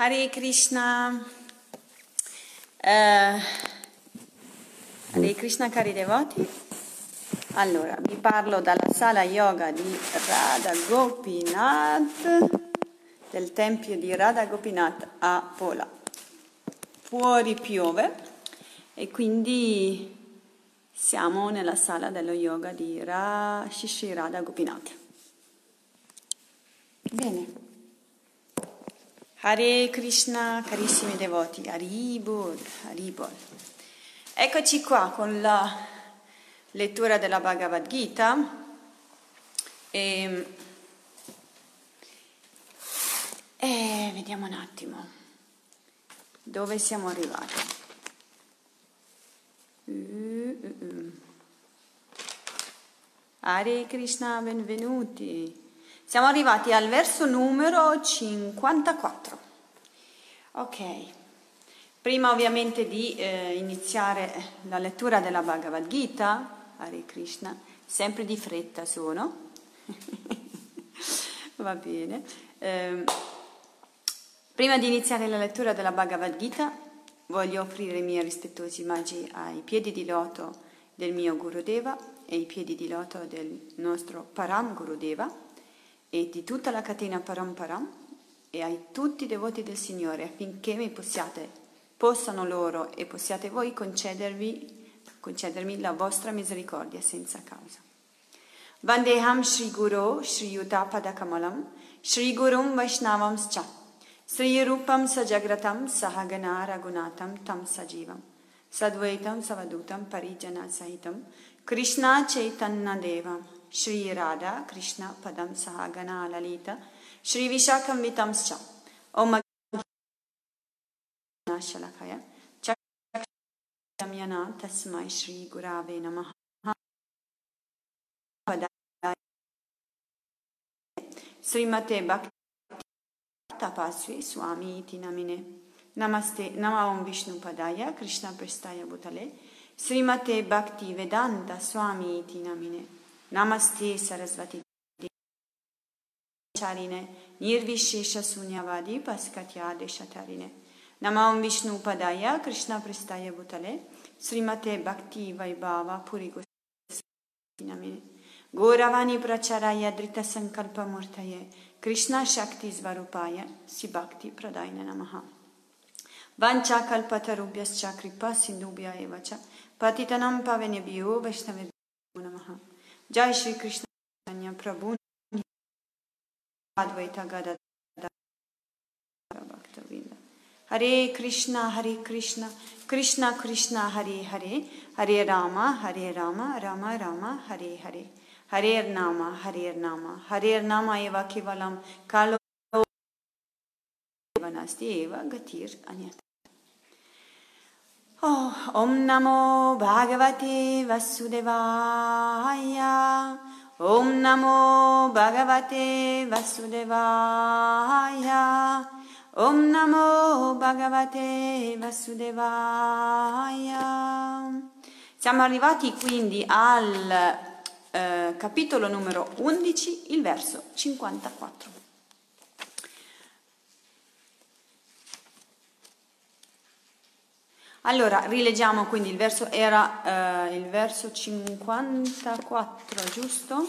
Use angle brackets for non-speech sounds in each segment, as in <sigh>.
Hare Krishna. Eh, Hare Krishna cari devoti. Allora, vi parlo dalla sala yoga di Radha Gopinath, del tempio di Radha Gopinath a Pola. Fuori piove e quindi siamo nella sala dello yoga di Ra, Shishi Radha Gopinath. Bene. Hare Krishna, carissimi devoti, Haribol, Haribol. Eccoci qua con la lettura della Bhagavad Gita. E, e vediamo un attimo dove siamo arrivati. Uh, uh. Hare Krishna, benvenuti. Siamo arrivati al verso numero 54. Ok, prima ovviamente di eh, iniziare la lettura della Bhagavad Gita, Hare Krishna, sempre di fretta sono, <laughs> va bene. Eh, prima di iniziare la lettura della Bhagavad Gita, voglio offrire i miei rispettosi magi ai piedi di loto del mio Gurudeva e ai piedi di loto del nostro Param Gurudeva e di tutta la catena Paramparam e ai tutti i devoti del Signore affinché mi possiate, possano loro e possiate voi concedermi la vostra misericordia senza causa. Vandeham Shri Guru Shri Yudapada Kamalam Shri Gurum Vaishnavam Scha Sri Rupam Sajagratam Sahagana Ragunatam Tam Sajivam Sadvaitam Savadutam Parijana Sahitam Krishna Chaitanya Devam Shri Radha Krishna Padam Sahagana Lalita Shri Vishakamvitam Scha Om Shalakaya Chakyamyana Tasmai Shri Gurave Namaha Srimate Bhakti Tapasvi Swami Iti Namine Namaste Nama Om Vishnu Padaya Krishna Prestaya Bhutale Srimate Bhakti Vedanta Swami Iti Namine Namaste Sarasvati Charine Nirvishesha Sunyavadi Paskatyade Shatarine Namam Vishnu Padaya Krishna Prestaya Bhutale Srimate Bhakti Vaibhava Puri Namine Goravani Pracharaya Drita Sankalpa Murtaye Krishna Shakti Svarupaya Si Bhakti Pradaina Namaha Vancha Kalpatarubhyascha Kripa Sindubhya Evacha Patitanam Pavenebhyo Vaishnavebhyo Namaha. Jai Shri Krishna Prabhu Advaita Gadadhara Bhaktavinda Hare Krishna Hare Krishna Krishna Krishna Hare Hare. Hare Rama Hare Rama Rama Rama Hare Hare. Hare Nama Hare Nama Hare Nama Eva Kevalam Oh, Om Namo Bhagavate Vasudevaya. Om Namo Bhagavate Vasudevaya. Om Namo Bhagavate Vasudevaya. Siamo arrivati quindi al eh, capitolo numero 11, il verso 54. Allora, rileggiamo quindi il verso, era eh, il verso 54, giusto?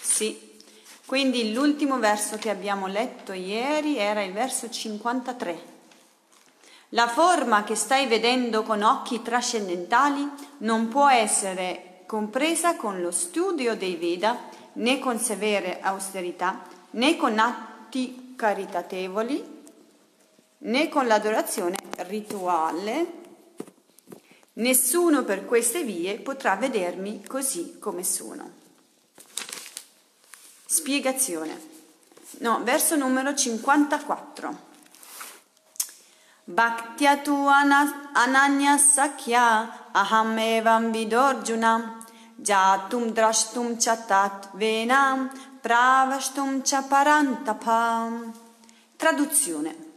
Sì. Quindi l'ultimo verso che abbiamo letto ieri era il verso 53. La forma che stai vedendo con occhi trascendentali non può essere compresa con lo studio dei Veda, né con severe austerità, né con atti caritatevoli, né con l'adorazione rituale Nessuno per queste vie potrà vedermi così come sono. Spiegazione. No, verso numero 54. Bhaktya tu ananya sakya aham evam vidorjuna jatum drashtum chatat venam pravashtum chaparantapam. Traduzione.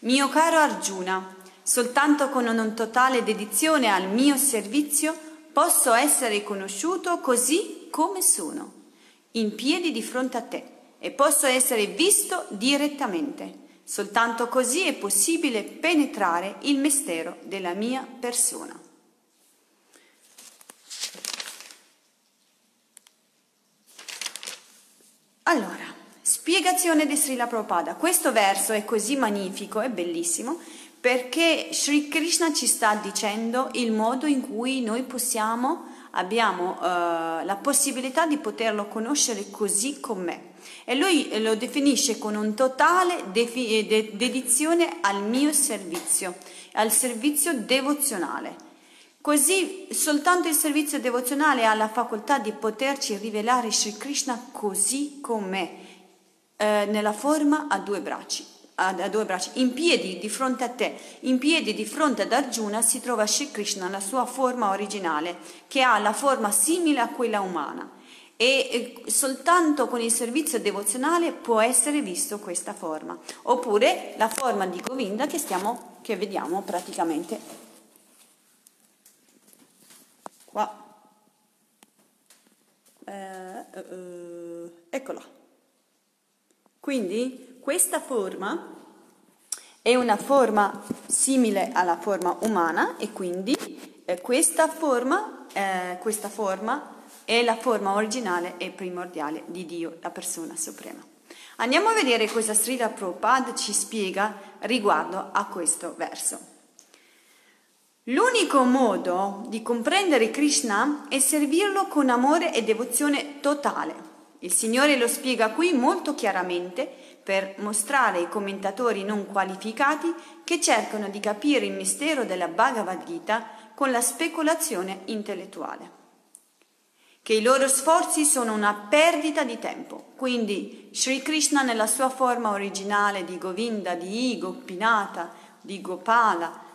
Mio caro Arjuna, Soltanto con una totale dedizione al mio servizio posso essere conosciuto così come sono, in piedi di fronte a te, e posso essere visto direttamente, Soltanto così è possibile penetrare il mistero della mia persona. Allora, spiegazione di Srila Prabhupada. Questo verso è così magnifico e bellissimo perché Sri Krishna ci sta dicendo il modo in cui noi possiamo, abbiamo uh, la possibilità di poterlo conoscere così com'è. E lui lo definisce con un totale defi- eh, de- dedizione al mio servizio, al servizio devozionale. Così soltanto il servizio devozionale ha la facoltà di poterci rivelare Sri Krishna così com'è, eh, nella forma a due bracci. A, due braccia, in piedi di fronte a te, in piedi di fronte ad Arjuna si trova Sri Krishna nella sua forma originale, che ha la forma simile a quella umana e soltanto con il servizio devozionale può essere visto questa forma, oppure la forma di Govinda che, stiamo, che vediamo praticamente qua. Eh, eh, eccola. Quindi questa forma è una forma simile alla forma umana e quindi eh, questa forma, eh, questa forma è la forma originale e primordiale di Dio, la persona suprema. Andiamo a vedere cosa Srila Prabhupada ci spiega riguardo a questo verso. L'unico modo di comprendere Krishna è servirlo con amore e devozione totale. Il Signore lo spiega qui molto chiaramente per mostrare ai commentatori non qualificati che cercano di capire il mistero della Bhagavad Gita con la speculazione intellettuale che i loro sforzi sono una perdita di tempo. Quindi Sri Krishna nella sua forma originale di Govinda, di Igo, Pinata, di Gopala,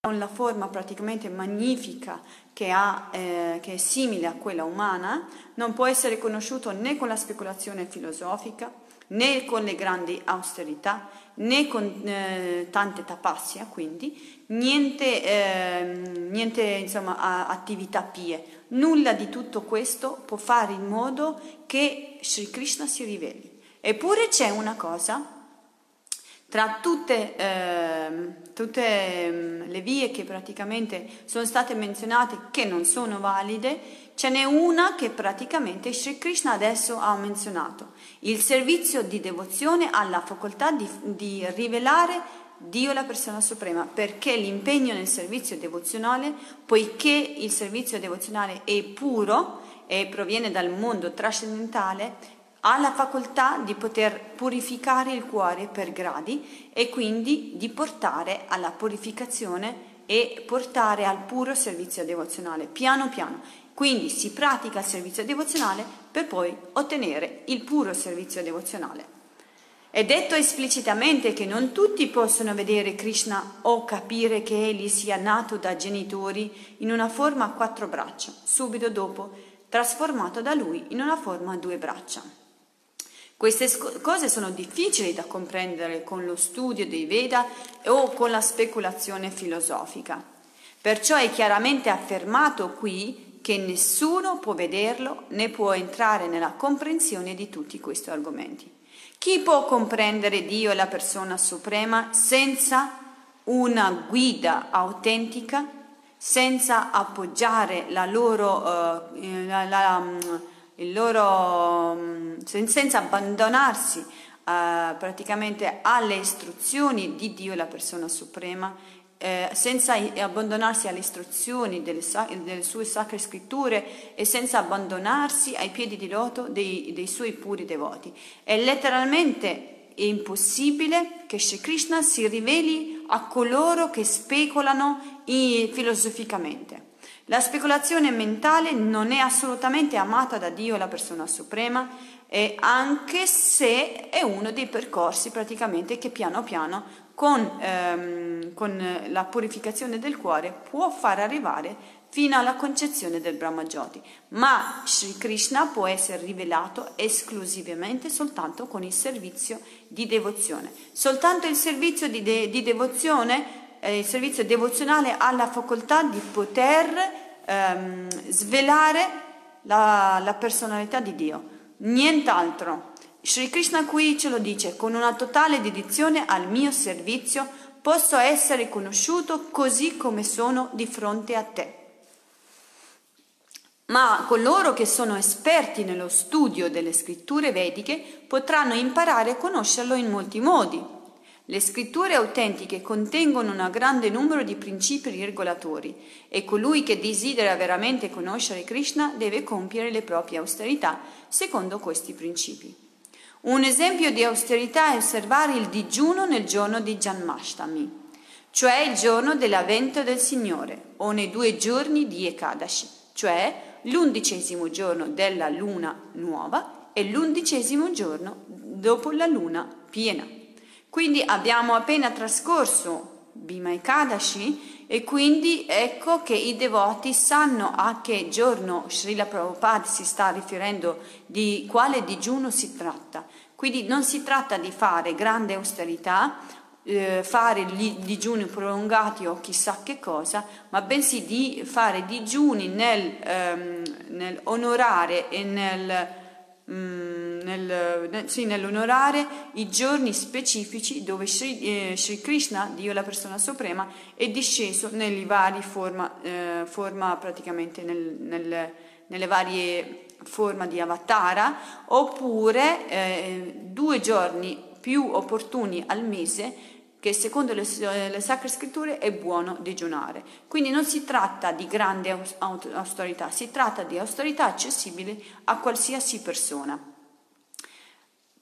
con la forma praticamente magnifica che, ha, eh, che è simile a quella umana, non può essere conosciuto né con la speculazione filosofica, né con le grandi austerità, né con eh, tante tapassia, quindi niente, eh, niente insomma, attività pie. Nulla di tutto questo può fare in modo che Sri Krishna si riveli. Eppure c'è una cosa, tra tutte, eh, tutte ehm, le vie che praticamente sono state menzionate che non sono valide, Ce n'è una che praticamente Sri Krishna adesso ha menzionato. Il servizio di devozione ha la facoltà di, di rivelare Dio la persona suprema, perché l'impegno nel servizio devozionale, poiché il servizio devozionale è puro e proviene dal mondo trascendentale, ha la facoltà di poter purificare il cuore per gradi e quindi di portare alla purificazione e portare al puro servizio devozionale, piano piano. Quindi si pratica il servizio devozionale per poi ottenere il puro servizio devozionale. È detto esplicitamente che non tutti possono vedere Krishna o capire che egli sia nato da genitori in una forma a quattro braccia, subito dopo trasformato da lui in una forma a due braccia. Queste cose sono difficili da comprendere con lo studio dei Veda o con la speculazione filosofica. Perciò è chiaramente affermato qui che nessuno può vederlo né può entrare nella comprensione di tutti questi argomenti. Chi può comprendere Dio e la persona suprema senza una guida autentica, senza appoggiare la loro, uh, la, la, il loro um, senza abbandonarsi uh, praticamente alle istruzioni di Dio la persona suprema eh, senza abbandonarsi alle istruzioni delle, delle, sue sacre scritture e senza abbandonarsi ai piedi di loto dei, dei suoi puri devoti. È letteralmente impossibile che Sri Krishna si riveli a coloro che speculano filosoficamente. La speculazione mentale non è assolutamente amata da Dio, la persona suprema, anche se è uno dei percorsi praticamente che piano piano con, ehm, con la purificazione del cuore può far arrivare fino alla concezione del Brahma Jyoti, ma Sri Krishna può essere rivelato esclusivamente soltanto con il servizio di devozione. Soltanto il servizio di, de- di devozione, eh, il servizio devozionale ha la facoltà di poter ehm, svelare la, la personalità di Dio, nient'altro. Sri Krishna qui ce lo dice, con una totale dedizione al mio servizio posso essere conosciuto così come sono di fronte a te. Ma coloro che sono esperti nello studio delle scritture vediche potranno imparare a conoscerlo in molti modi. Le scritture autentiche contengono un grande numero di principi regolatori e colui che desidera veramente conoscere Krishna deve compiere le proprie austerità secondo questi principi. Un esempio di austerità è osservare il digiuno nel giorno di Janmashtami, cioè il giorno dell'avvento del Signore, o nei due giorni di Ekadashi, cioè l'undicesimo giorno della luna nuova e l'undicesimo giorno dopo la luna piena. Quindi abbiamo appena trascorso Bhima Ekadashi e quindi ecco che i devoti sanno a che giorno Srila Prabhupada si sta riferendo, di quale digiuno si tratta. Quindi non si tratta di fare grande austerità, eh, fare digiuni prolungati o chissà che cosa, ma bensì di fare digiuni nel, ehm, nel onorare e nel, mm, nel, nel, sì, nell'onorare i giorni specifici dove Sri, eh, Sri, Krishna, Dio la persona suprema, è disceso nelle varie forme, eh, forma praticamente nel, nelle varie forma di avatara, oppure eh, due giorni più opportuni al mese che secondo le, le, sacre scritture è buono digiunare. Quindi non si tratta di grande austerità, si tratta di austerità accessibile a qualsiasi persona.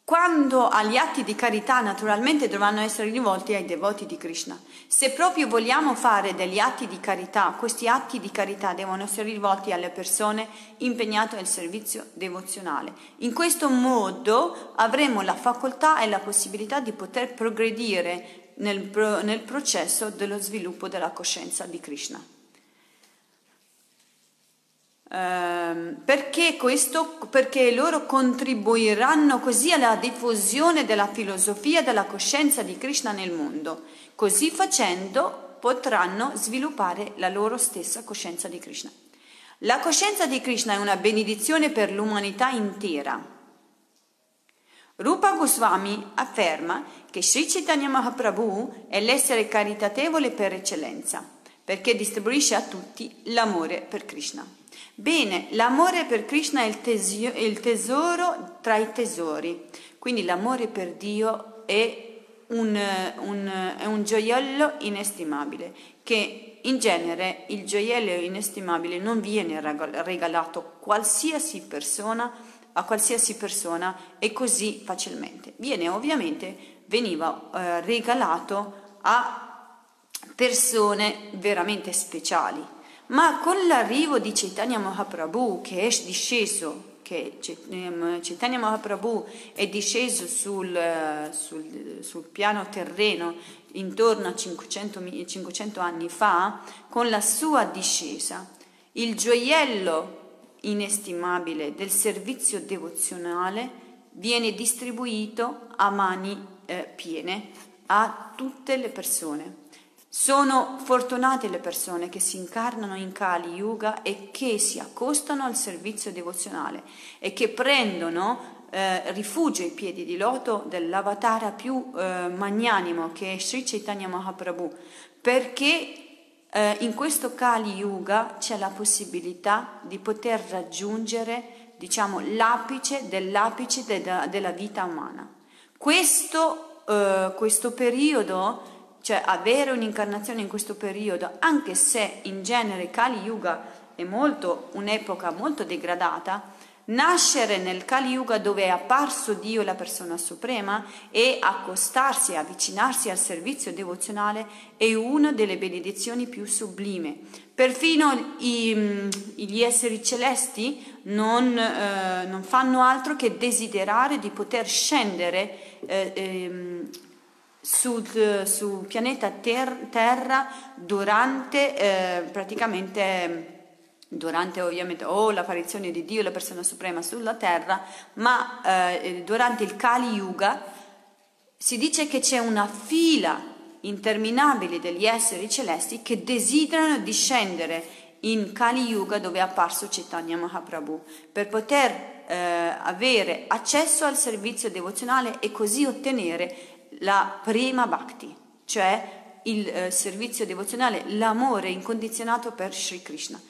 Quando agli atti di carità naturalmente dovranno essere rivolti ai devoti di Krishna. Se proprio vogliamo fare degli atti di carità, questi atti di carità devono essere rivolti alle persone impegnate nel servizio devozionale. In questo modo avremo la facoltà e la possibilità di poter progredire nel, nel processo dello sviluppo della coscienza di Krishna. Ehm, perché questo? Perché loro contribuiranno così alla diffusione della filosofia della coscienza di Krishna nel mondo. Così facendo potranno sviluppare la loro stessa coscienza di Krishna. La coscienza di Krishna è una benedizione per l'umanità intera. Rupa Goswami afferma che Sri Chaitanya Mahaprabhu è l'essere caritatevole per eccellenza, perché distribuisce a tutti l'amore per Krishna. Bene, l'amore per Krishna è il, tesio, è il tesoro tra i tesori, quindi l'amore per Dio è un, un, è un gioiello inestimabile, che in genere il gioiello inestimabile non viene regalato a qualsiasi persona, a qualsiasi persona e così facilmente. Viene ovviamente, veniva eh, regalato a persone veramente speciali ma con l'arrivo di Chaitanya Mahaprabhu che è disceso, che ehm, Chaitanya Mahaprabhu è disceso sul, sul, sul piano terreno intorno a 500, 500 anni fa, con la sua discesa, il gioiello inestimabile del servizio devozionale viene distribuito a mani eh, piene a tutte le persone. Sono fortunate le persone che si incarnano in Kali Yuga e che si accostano al servizio devozionale e che prendono eh, rifugio ai piedi di loto dell'avatara più eh, magnanimo che è Sri Chaitanya Mahaprabhu, perché eh, in questo Kali Yuga c'è la possibilità di poter raggiungere, diciamo, l'apice dell'apice de- della vita umana. Questo, eh, questo periodo cioè avere un'incarnazione in questo periodo, anche se in genere Kali Yuga è molto, un'epoca molto degradata, nascere nel Kali Yuga dove è apparso Dio la persona suprema e accostarsi, avvicinarsi al servizio devozionale è una delle benedizioni più sublime. Perfino i, gli esseri celesti non, eh, non, fanno altro che desiderare di poter scendere eh, eh, sul, sul pianeta ter- Terra durante eh, praticamente durante ovviamente o l'apparizione di Dio, la persona suprema sulla terra, ma eh, durante il Kali Yuga si dice che c'è una fila interminabile degli esseri celesti che desiderano discendere in Kali Yuga dove è apparso Chaitanya Mahaprabhu per poter eh, avere accesso al servizio devozionale e così ottenere la prima bhakti, cioè il eh, servizio devozionale, l'amore incondizionato per Sri Krishna.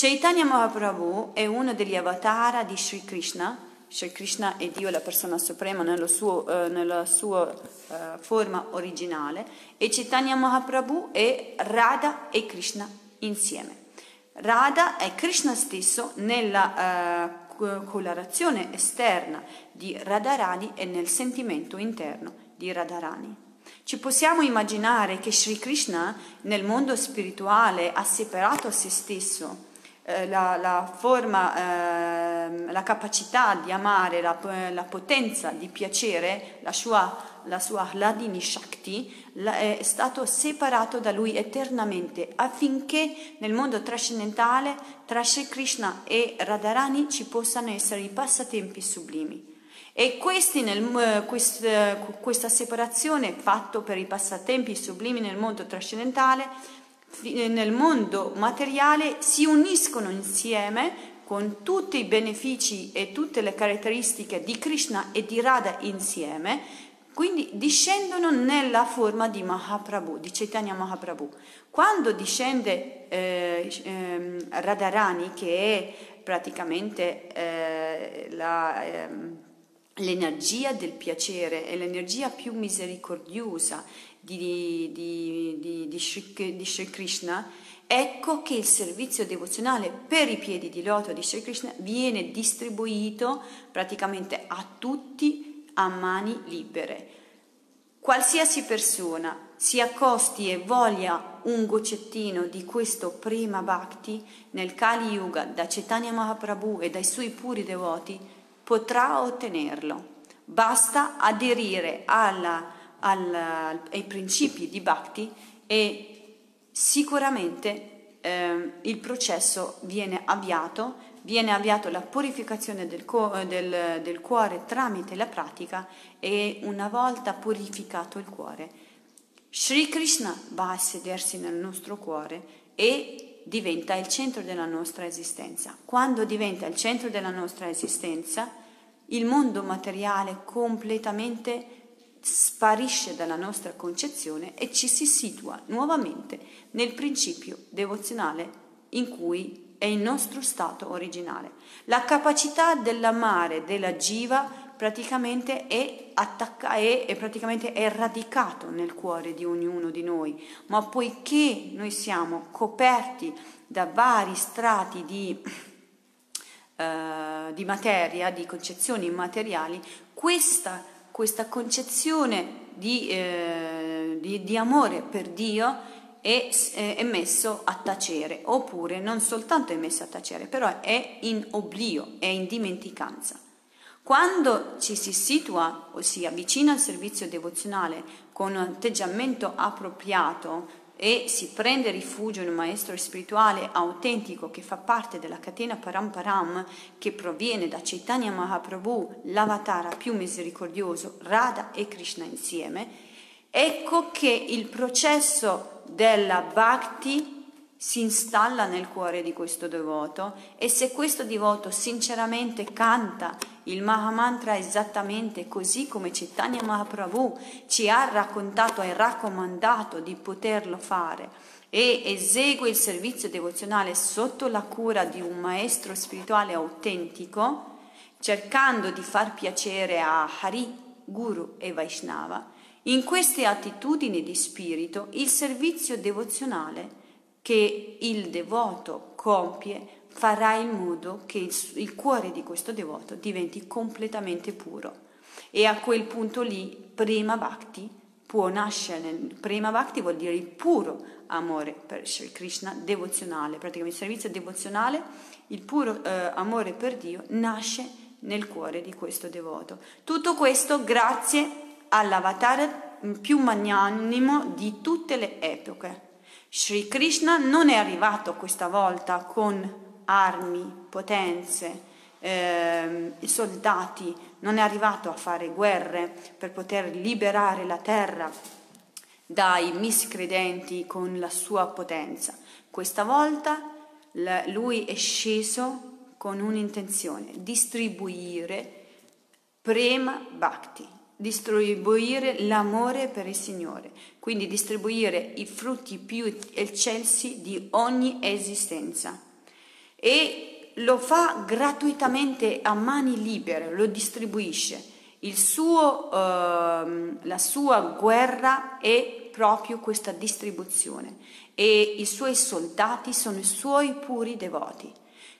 Chaitanya Mahaprabhu è uno degli avatara di Sri Krishna. Sri Krishna è Dio, la persona suprema sua, eh, nella sua eh, forma originale e Chaitanya Mahaprabhu è Radha e Krishna insieme. Radha è Krishna stesso nella uh, colorazione esterna di Radharani e nel sentimento interno di Radharani. Ci possiamo immaginare che Sri Krishna nel mondo spirituale ha separato a se stesso eh, la, la, forma, eh, la capacità di amare, la, la, potenza di piacere, la sua, la sua Hladini Shakti, è stato separato da lui eternamente affinché nel mondo trascendentale tra Sri Krishna e Radharani ci possano essere i passatempi sublimi. E nel, quest, questa separazione fatta per i passatempi sublimi nel mondo trascendentale nel mondo materiale si uniscono insieme con tutti i benefici e tutte le caratteristiche di Krishna e di Radha insieme, quindi discendono nella forma di Mahaprabhu, di Chaitanya Mahaprabhu. Quando discende eh, eh, Radharani, che è praticamente eh, la, ehm, l'energia del piacere, è l'energia più misericordiosa di, di, di, Shri, di Shri Krishna, ecco che il servizio devozionale per i piedi di loto di Shri Krishna viene distribuito praticamente a tutti a mani libere. Qualsiasi persona si accosti e voglia un goccettino di questo prima bhakti nel Kali Yuga da Chaitanya Mahaprabhu e dai suoi puri devoti potrà ottenerlo. Basta aderire alla al, ai principi di Bhakti e sicuramente eh, il processo viene avviato, viene avviato la purificazione del, co- del, del cuore tramite la pratica e una volta purificato il cuore, Sri Krishna va a sedersi nel nostro cuore e diventa il centro della nostra esistenza. Quando diventa il centro della nostra esistenza, il mondo materiale completamente sparisce dalla nostra concezione e ci si situa nuovamente nel principio devozionale in cui è il nostro stato originale. La capacità dell'amare della jiva praticamente è, attacca- è, è, praticamente radicato nel cuore di ognuno di noi, ma poiché noi siamo coperti da vari strati di, uh, di materia, di concezioni immateriali, questa questa concezione di, eh, di, di amore per Dio è, è, messo a tacere, oppure non soltanto è messo a tacere, però è in oblio, è in dimenticanza. Quando ci si situa o si avvicina al servizio devozionale con un atteggiamento appropriato, e si prende rifugio in un maestro spirituale autentico che fa parte della catena Paramparam che proviene da Chaitanya Mahaprabhu, l'avatara più misericordioso, Radha e Krishna insieme, ecco che il processo della bhakti si installa nel cuore di questo devoto e se questo devoto sinceramente canta il Mahamantra esattamente così come Chaitanya Mahaprabhu ci ha raccontato e raccomandato di poterlo fare e esegue il servizio devozionale sotto la cura di un maestro spirituale autentico, cercando di far piacere a Hari, Guru e Vaishnava, in queste attitudini di spirito il servizio devozionale che il devoto compie farà in modo che il, il cuore di questo devoto diventi completamente puro. E a quel punto lì, prima bhakti può nascere, prima bhakti vuol dire il puro amore per Sri Krishna, devozionale, praticamente il servizio devozionale, il puro eh, amore per Dio nasce nel cuore di questo devoto. Tutto questo grazie all'avatar più magnanimo di tutte le epoche, Sri Krishna non è arrivato questa volta con armi, potenze, eh, soldati, non è arrivato a fare guerre per poter liberare la terra dai miscredenti con la sua potenza. Questa volta lui è sceso con un'intenzione, distribuire prema bhakti, distribuire l'amore per il Signore, quindi distribuire i frutti più eccelsi di ogni esistenza. E lo fa gratuitamente a mani libere, lo distribuisce. Suo, eh, la sua guerra è proprio questa distribuzione e i suoi soldati sono i suoi puri devoti.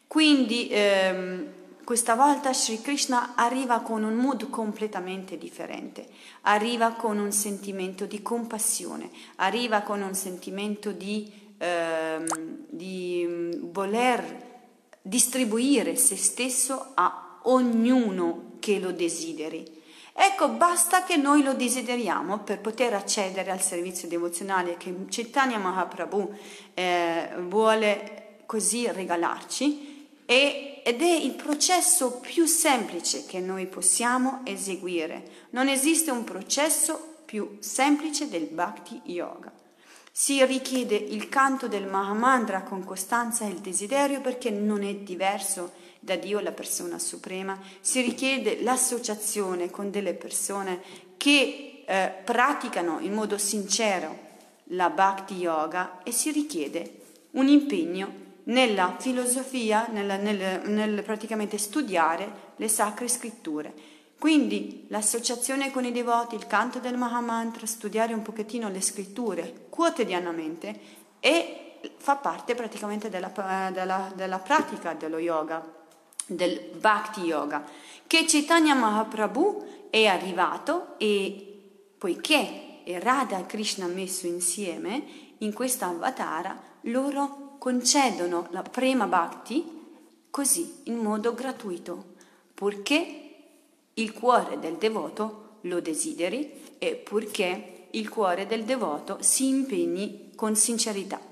Quindi ehm, questa volta Sri Krishna arriva con un mood completamente differente, arriva con un sentimento di compassione, arriva con un sentimento di, ehm, di mm, voler distribuire se stesso a ognuno che lo desideri. Ecco, basta che noi lo desideriamo per poter accedere al servizio devozionale che Chaitanya Mahaprabhu eh, vuole così regalarci e, ed è il processo più semplice che noi possiamo eseguire. Non esiste un processo più semplice del Bhakti Yoga. Si richiede il canto del Mahamantra con costanza e il desiderio perché non è diverso da Dio la persona suprema. Si richiede l'associazione con delle persone che eh, praticano in modo sincero la Bhakti Yoga e si richiede un impegno nella filosofia, nel, nel, nel praticamente studiare le sacre scritture. Quindi l'associazione con i devoti, il canto del Mahamantra, studiare un pochettino le scritture quotidianamente e fa parte praticamente della, della, della pratica dello yoga, del bhakti yoga, che Chaitanya Mahaprabhu è arrivato e poiché Radha e Krishna messo insieme in questa avatara, loro concedono la prema bhakti così in modo gratuito, purché il cuore del devoto lo desideri e purché il cuore del devoto si impegni con sincerità.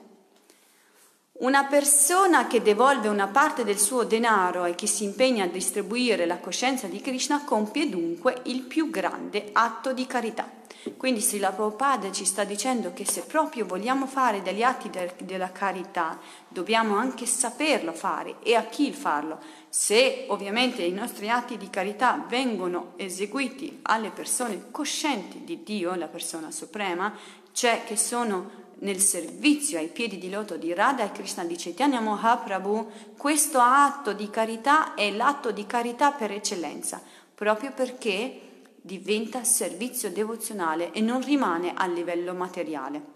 Una persona che devolve una parte del suo denaro e che si impegna a distribuire la coscienza di Krishna compie dunque il più grande atto di carità. Quindi Srila Prabhupada ci sta dicendo che se proprio vogliamo fare degli atti de- della carità, dobbiamo anche saperlo fare e a chi farlo. Se ovviamente i nostri atti di carità vengono eseguiti alle persone coscienti di Dio, la persona suprema, cioè che sono nel servizio ai piedi di loto di Radha e Krishna di Chaitanya Mahaprabhu, questo atto di carità è l'atto di carità per eccellenza, proprio perché diventa servizio devozionale e non rimane a livello materiale.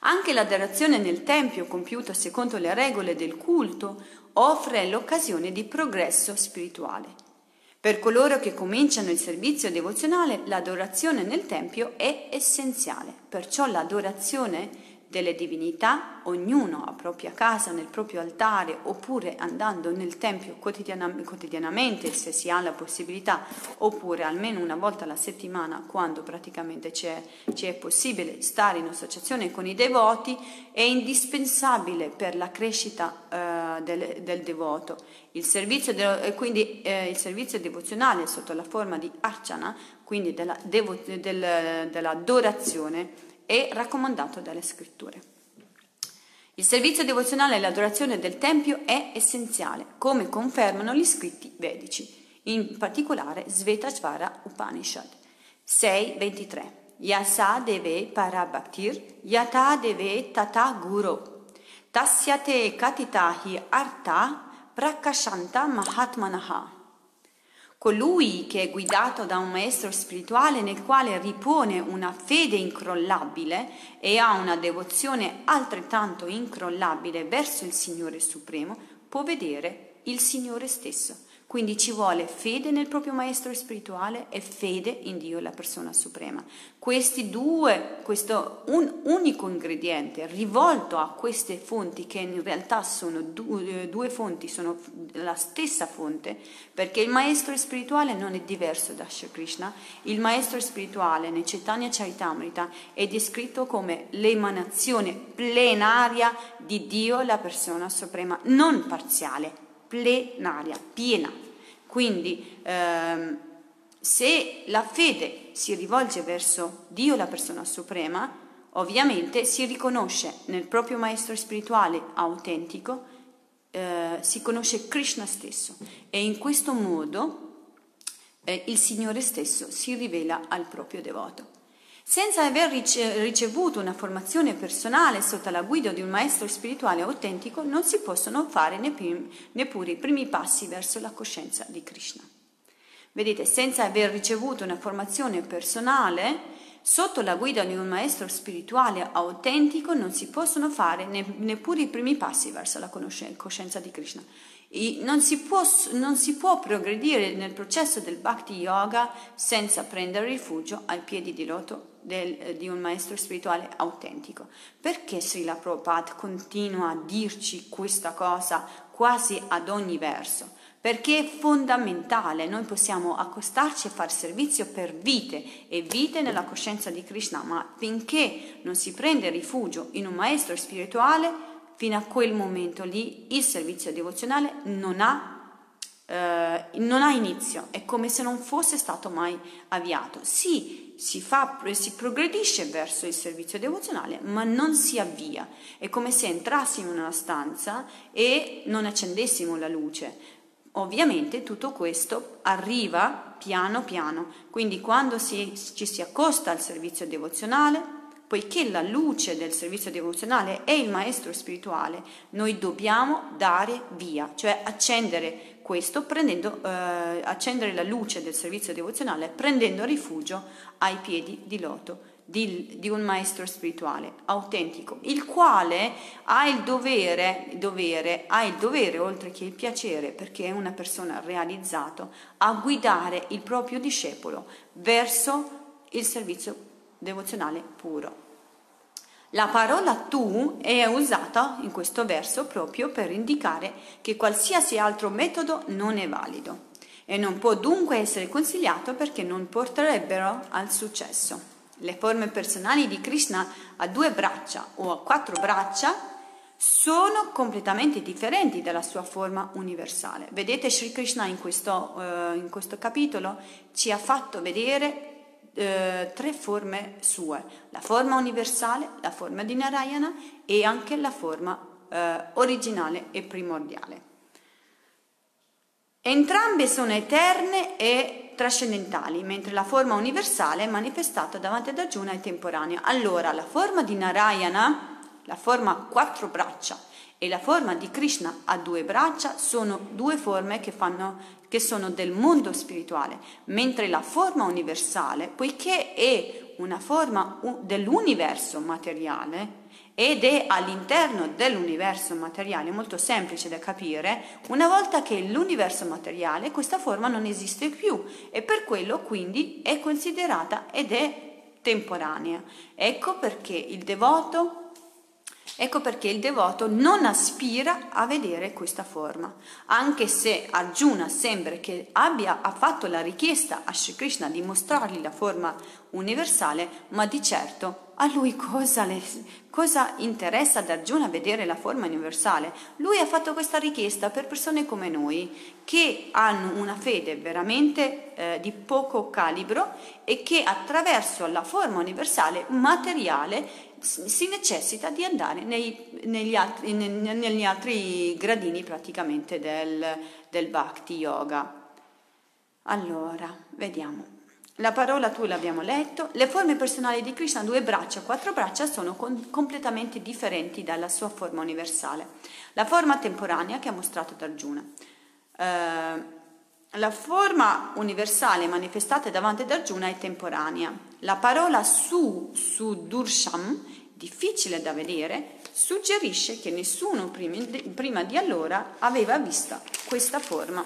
Anche l'adorazione nel Tempio, compiuta secondo le regole del culto, offre l'occasione di progresso spirituale. Per coloro che cominciano il servizio devozionale, l'adorazione nel Tempio è essenziale, perciò l'adorazione delle divinità, ognuno a propria casa, nel proprio altare, oppure andando nel Tempio quotidianamente, quotidianamente se si ha la possibilità, oppure almeno una volta alla settimana, quando praticamente c'è, c'è possibile stare in associazione con i devoti, è indispensabile per la crescita eh, del, del, devoto. Il servizio, de, quindi, eh, il servizio devozionale sotto la forma di archana, quindi della, devo, del, dell'adorazione, è raccomandato dalle scritture. Il servizio devozionale e l'adorazione del Tempio è essenziale, come confermano gli scritti vedici, in particolare Svetasvara Upanishad 6.23. Yasa deve parabhaktir, yata deve tata guru, tasyate katitahi arta prakashanta mahatmanaha. Colui che è guidato da un maestro spirituale nel quale ripone una fede incrollabile e ha una devozione altrettanto incrollabile verso il Signore Supremo, può vedere il Signore stesso. Quindi ci vuole fede nel proprio maestro spirituale e fede in Dio, la persona suprema. Questi due, questo un unico ingrediente rivolto a queste fonti, che in realtà sono due, due fonti, sono la stessa fonte, perché il maestro spirituale non è diverso da Shri Krishna. Il maestro spirituale nel Chaitanya Charitamrita è descritto come l'emanazione plenaria di Dio, la persona suprema, non parziale plenaria, piena. Quindi ehm, se la fede si rivolge verso Dio, la persona suprema, ovviamente si riconosce nel proprio maestro spirituale autentico eh, si conosce Krishna stesso e in questo modo eh, il Signore stesso si rivela al proprio devoto. Senza aver ricevuto una formazione personale sotto la guida di un maestro spirituale autentico, non si possono fare neppure i primi passi verso la coscienza di Krishna. Vedete, senza aver ricevuto una formazione personale sotto la guida di un maestro spirituale autentico, non si possono fare neppure i primi passi verso la coscienza di Krishna. Non si, può, non si, può, progredire nel processo del bhakti yoga senza prendere rifugio ai piedi di loto del, eh, di un maestro spirituale autentico. Perché Srila Prabhupada continua a dirci questa cosa quasi ad ogni verso? Perché è fondamentale, noi possiamo accostarci e fare servizio per vite e vite nella coscienza di Krishna, ma finché non si prende rifugio in un maestro spirituale, fino a quel momento lì il servizio devozionale non ha, eh, non ha inizio, è come se non fosse stato mai avviato. Sì, si, fa, si progredisce verso il servizio devozionale, ma non si avvia. È come se entrassimo in una stanza e non accendessimo la luce. Ovviamente tutto questo arriva piano piano, quindi quando si, ci si accosta al servizio devozionale, poiché la luce del servizio devozionale è il maestro spirituale, noi dobbiamo dare via, cioè accendere questo, prendendo, eh, accendere la luce del servizio devozionale prendendo rifugio ai piedi di loto di, di, un maestro spirituale autentico, il quale ha il dovere, dovere, ha il dovere oltre che il piacere, perché è una persona realizzato, a guidare il proprio discepolo verso il servizio devozionale puro. La parola tu è usata in questo verso proprio per indicare che qualsiasi altro metodo non è valido e non può dunque essere consigliato perché non porterebbero al successo. Le forme personali di Krishna a due braccia o a quattro braccia sono completamente differenti dalla sua forma universale. Vedete, Sri Krishna in questo, uh, in questo capitolo ci ha fatto vedere eh, tre forme sue, la forma universale, la forma di Narayana e anche la forma eh, originale e primordiale. Entrambe sono eterne e trascendentali, mentre la forma universale manifestata davanti ad Arjuna è temporanea. Allora, la forma di Narayana, la forma a quattro braccia, e la forma di Krishna a due braccia sono due forme che, fanno, che sono del mondo spirituale, mentre la forma universale, poiché è una forma dell'universo materiale ed è all'interno dell'universo materiale, molto semplice da capire, una volta che l'universo materiale questa forma non esiste più e per quello quindi è considerata ed è temporanea. Ecco perché il devoto Ecco perché il devoto non aspira a vedere questa forma, anche se Arjuna sembra che abbia fatto la richiesta a Sri Krishna di mostrargli la forma universale, ma di certo a lui cosa, le, cosa interessa ad Arjuna vedere la forma universale? Lui ha fatto questa richiesta per persone come noi che hanno una fede veramente eh, di poco calibro e che attraverso la forma universale materiale si necessita di andare nei, negli, altri, negli, altri, gradini praticamente del, del Bhakti Yoga. Allora, vediamo. La parola tu l'abbiamo letto. Le forme personali di Krishna, due braccia, quattro braccia, sono con, completamente differenti dalla sua forma universale. La forma temporanea che ha mostrato ad Arjuna. Eh, la forma universale manifestata davanti ad Arjuna è temporanea. La parola su, su Dursham, difficile da vedere, suggerisce che nessuno prima di allora aveva visto questa forma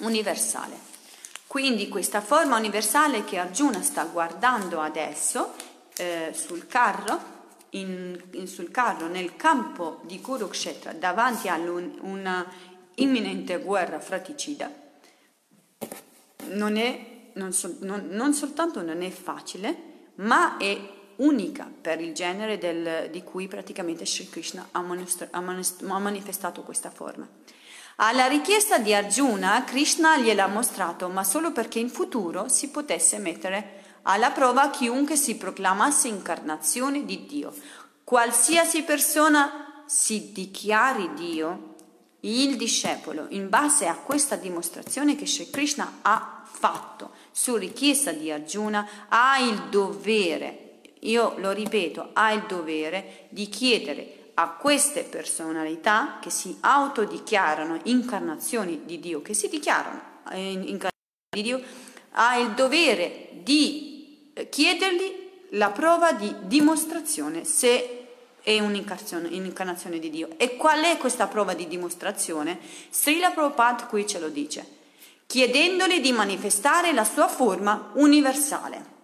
universale. Quindi questa forma universale che Arjuna sta guardando adesso eh, sul carro, in, in, sul carro nel campo di Kurukshetra davanti a una imminente guerra fratricida, non, è, non, so, non, non, soltanto non è facile, ma è unica per il genere del, di cui praticamente Sri Krishna ha, ha manifestato questa forma. Alla richiesta di Arjuna, Krishna gliel'ha mostrato, ma solo perché in futuro si potesse mettere alla prova chiunque si proclamasse incarnazione di Dio. Qualsiasi persona si dichiari Dio il discepolo, in base a questa dimostrazione che Sri Krishna ha fatto su richiesta di Arjuna, ha il dovere, io lo ripeto, ha il dovere di chiedere a queste personalità che si autodichiarano incarnazioni di Dio, che si dichiarano incarnazioni di Dio, ha il dovere di chiedergli la prova di dimostrazione se è un'incarnazione di Dio. E qual è questa prova di dimostrazione? Srila Prabhupada qui ce lo dice, chiedendole di manifestare la sua forma universale.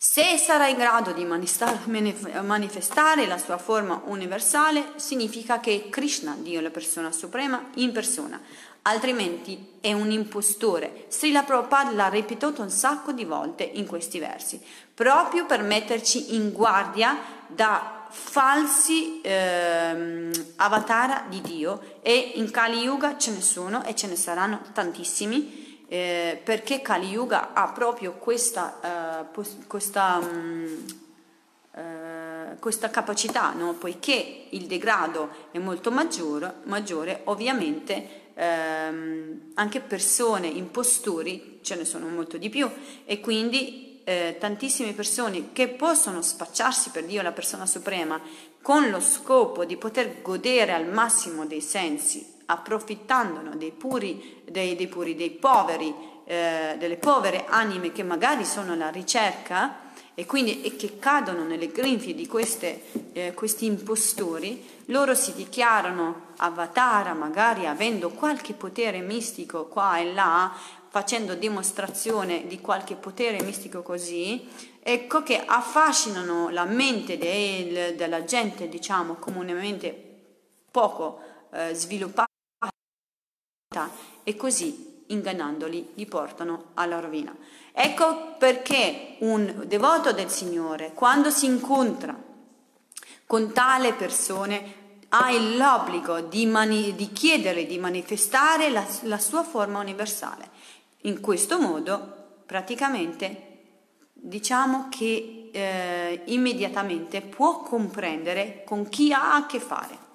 Se sarà in grado di manifestare la sua forma universale, significa che Krishna, Dio la persona suprema, in persona, altrimenti è un impostore. Srila Prabhupada l'ha ripetuto un sacco di volte in questi versi, proprio per metterci in guardia da falsi eh, avatar di Dio e in Kali Yuga ce ne sono e ce ne saranno tantissimi eh, perché Kali Yuga ha proprio questa, uh, questa, um, uh, questa capacità, no? poiché il degrado è molto maggiore, maggiore ovviamente ehm, anche persone, impostori, ce ne sono molto di più e quindi eh, tantissime persone che possono spacciarsi per Dio, la persona suprema, con lo scopo di poter godere al massimo dei sensi, approfittandone dei puri, dei, dei, puri, dei poveri, eh, delle povere anime che magari sono alla ricerca e quindi e che cadono nelle grinfie di queste, eh, questi impostori, loro si dichiarano avatara, magari avendo qualche potere mistico qua e là, facendo dimostrazione di qualche potere mistico così, ecco che affascinano la mente del, della gente, diciamo, comunemente poco eh, sviluppata e così ingannandoli li portano alla rovina. Ecco perché un devoto del Signore, quando si incontra con tale persone, ha l'obbligo di, mani- di chiedere di manifestare la, la sua forma universale in questo modo praticamente diciamo che eh, immediatamente può comprendere con chi ha a che fare.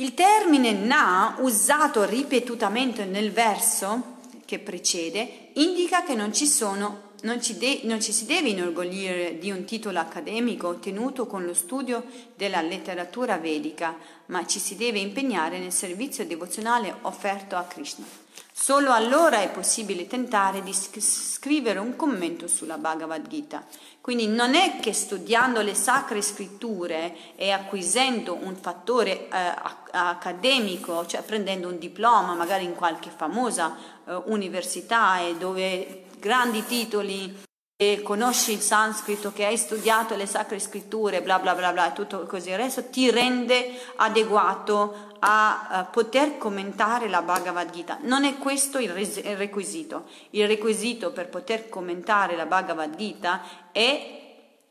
Il termine na, usato ripetutamente nel verso che precede, indica che non ci, sono, non ci, de, non ci si deve inorgoglire di un titolo accademico ottenuto con lo studio della letteratura vedica, ma ci si deve impegnare nel servizio devozionale offerto a Krishna. Solo allora è possibile tentare di scrivere un commento sulla Bhagavad Gita. Quindi non è che studiando le sacre scritture e acquisendo un fattore eh, accademico, cioè prendendo un diploma magari in qualche famosa eh, università e dove grandi titoli e conosci il sanscrito, che hai studiato le sacre scritture, bla bla bla bla, tutto così il resto, ti rende adeguato a, a poter commentare la Bhagavad Gita. Non è questo il, il requisito. Il requisito per poter commentare la Bhagavad Gita è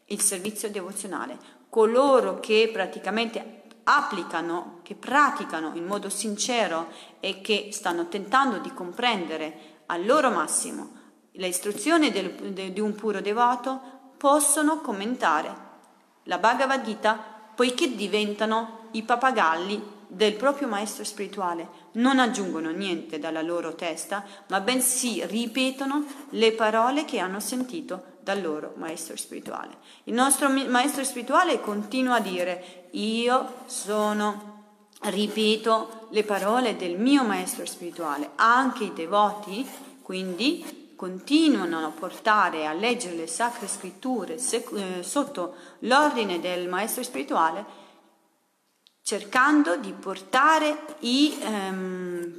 il servizio devozionale. Coloro che praticamente applicano, che praticano in modo sincero e che stanno tentando di comprendere al loro massimo le istruzioni del, de, di un puro devoto possono commentare la Bhagavad Gita poiché diventano i papagalli del proprio maestro spirituale. Non aggiungono niente dalla loro testa, ma bensì ripetono le parole che hanno sentito dal loro maestro spirituale. Il nostro maestro spirituale continua a dire io sono, ripeto le parole del mio maestro spirituale. Anche i devoti, quindi, continuano a portare a leggere le sacre scritture eh, sotto l'ordine del maestro spirituale, cercando di portare i, ehm,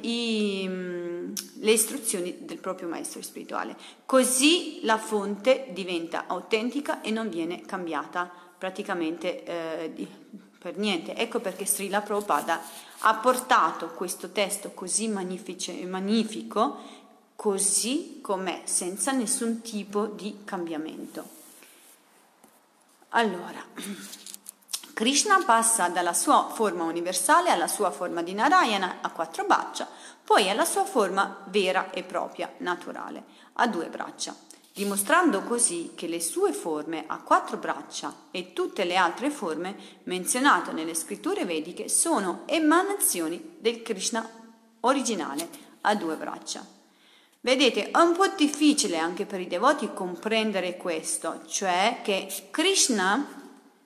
i, mm, le istruzioni del proprio maestro spirituale. Così la fonte diventa autentica e non viene cambiata praticamente eh, di, per niente. Ecco perché Srila Prabhupada ha portato questo testo così magnifico così com'è, senza nessun tipo di cambiamento. Allora, <clears throat> Krishna passa dalla sua forma universale alla sua forma di Narayana a quattro braccia, poi alla sua forma vera e propria, naturale, a due braccia. dimostrando così che le sue forme a quattro braccia e tutte le altre forme menzionate nelle scritture vediche sono emanazioni del Krishna originale a due braccia. Vedete, è un po' difficile anche per i devoti comprendere questo, cioè che Krishna,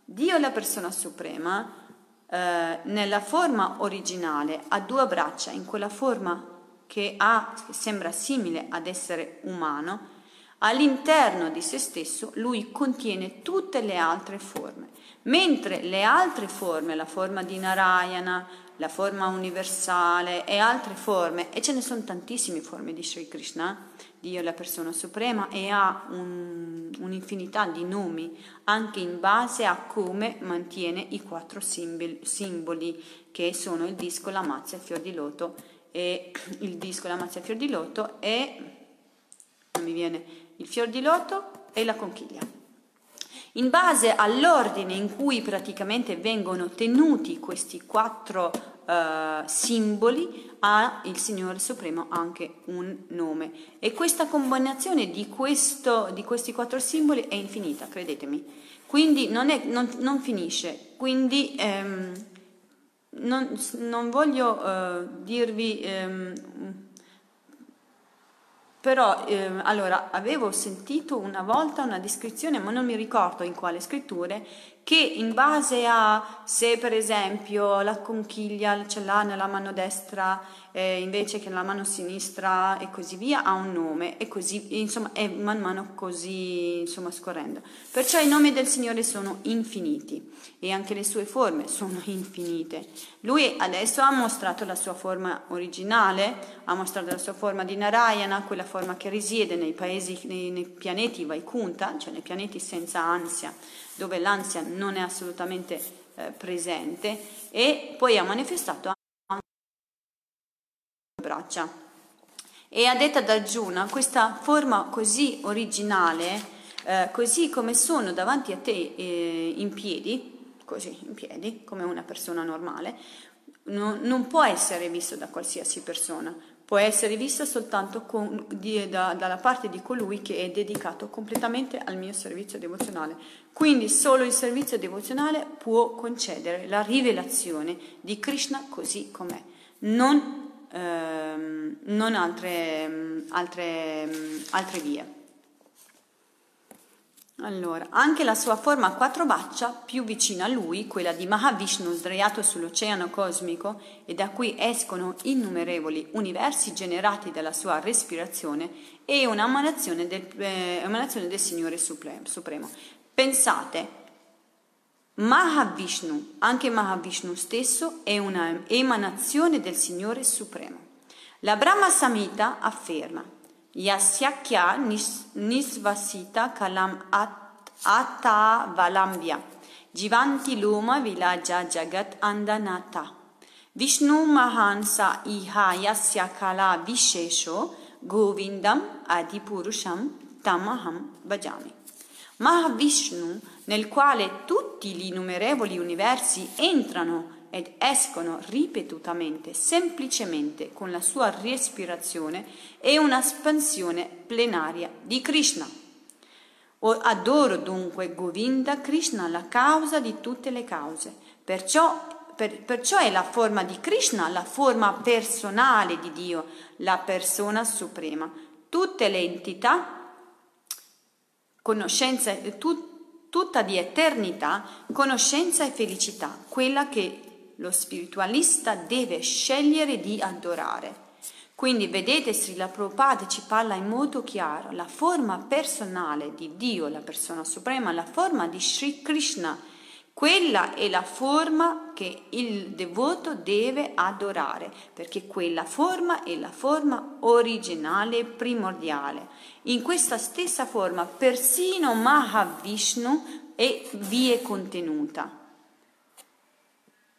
Dio la persona suprema, eh, nella forma originale ha due braccia, in quella forma che, ha, che sembra simile ad essere umano, all'interno di se stesso lui contiene tutte le altre forme, mentre le altre forme, la forma di Narayana, la forma universale e altre forme, e ce ne sono tantissime forme di Sri Krishna, Dio è la persona suprema e ha un, un'infinità di nomi anche in base a come mantiene i quattro simboli, simboli che sono il disco, la mazza, il fior di loto e il disco, la mazza, il fior di loto e non mi viene il fior di loto e la conchiglia. In base all'ordine in cui praticamente vengono tenuti questi quattro uh, simboli, ha il Signore Supremo anche un nome. E questa combinazione di, questo, di questi quattro simboli è infinita, credetemi. Quindi non, è, non, non finisce. Quindi ehm, non, non, voglio uh, dirvi ehm, però eh, allora avevo sentito una volta una descrizione, ma non mi ricordo in quale scritture, che in base a se per esempio la conchiglia ce l'ha nella mano destra eh, invece che nella mano sinistra e così via, ha un nome e così, insomma, è man mano così, insomma, scorrendo. Perciò i nomi del Signore sono infiniti e anche le sue forme sono <laughs> infinite. Lui adesso ha mostrato la sua forma originale, ha mostrato la sua forma di Narayana, quella forma che risiede nei paesi, nei, nei pianeti Vaikunta, cioè nei pianeti senza ansia, dove l'ansia non è assolutamente eh, presente, e poi ha manifestato braccia. E a detta da Giuna, questa forma così originale, eh, così come sono davanti a te eh, in piedi, così in piedi, come una persona normale, no, non può essere visto da qualsiasi persona, può essere vista soltanto con, di, da, dalla parte di colui che è dedicato completamente al mio servizio devozionale. Quindi solo il servizio devozionale può concedere la rivelazione di Krishna così com'è. Non ehm, non altre, altre, altre vie. Allora, anche la sua forma a quattro braccia, più vicina a lui, quella di Mahavishnu sdraiato sull'oceano cosmico e da cui escono innumerevoli universi generati dalla sua respirazione, è un'emanazione del, eh, emanazione del Signore Supremo. Pensate, Mahavishnu, anche Mahavishnu stesso, è una emanazione del Signore Supremo. La Brahma Samhita afferma Yasyakya Nisvasita Kalam Atta Valambhya Jivanti Loma Vilaja Jagat Andanata. Vishnu Mahansa Iha Yasya Kala Vishesho Govindam Adipurusham Tamaham Bhajami. Mahavishnu nel quale tutti gli innumerevoli universi entrano ed escono ripetutamente, semplicemente con la sua respirazione, è una espansione plenaria di Krishna. Adoro dunque Govinda Krishna, la causa di tutte le cause. Perciò, per, perciò è la forma di Krishna, la forma personale di Dio, la persona suprema. Tutte le entità, conoscenza, tutte tutta di eternità, conoscenza e felicità, quella che lo spiritualista deve scegliere di adorare. Quindi vedete, Srila Prabhupada ci parla in modo chiaro, la forma personale di Dio, la persona suprema, la forma di Sri Krishna, quella è la forma che il devoto deve adorare, perché quella forma è la forma originale e primordiale. In questa stessa forma persino Mahavishnu è, vi è contenuta.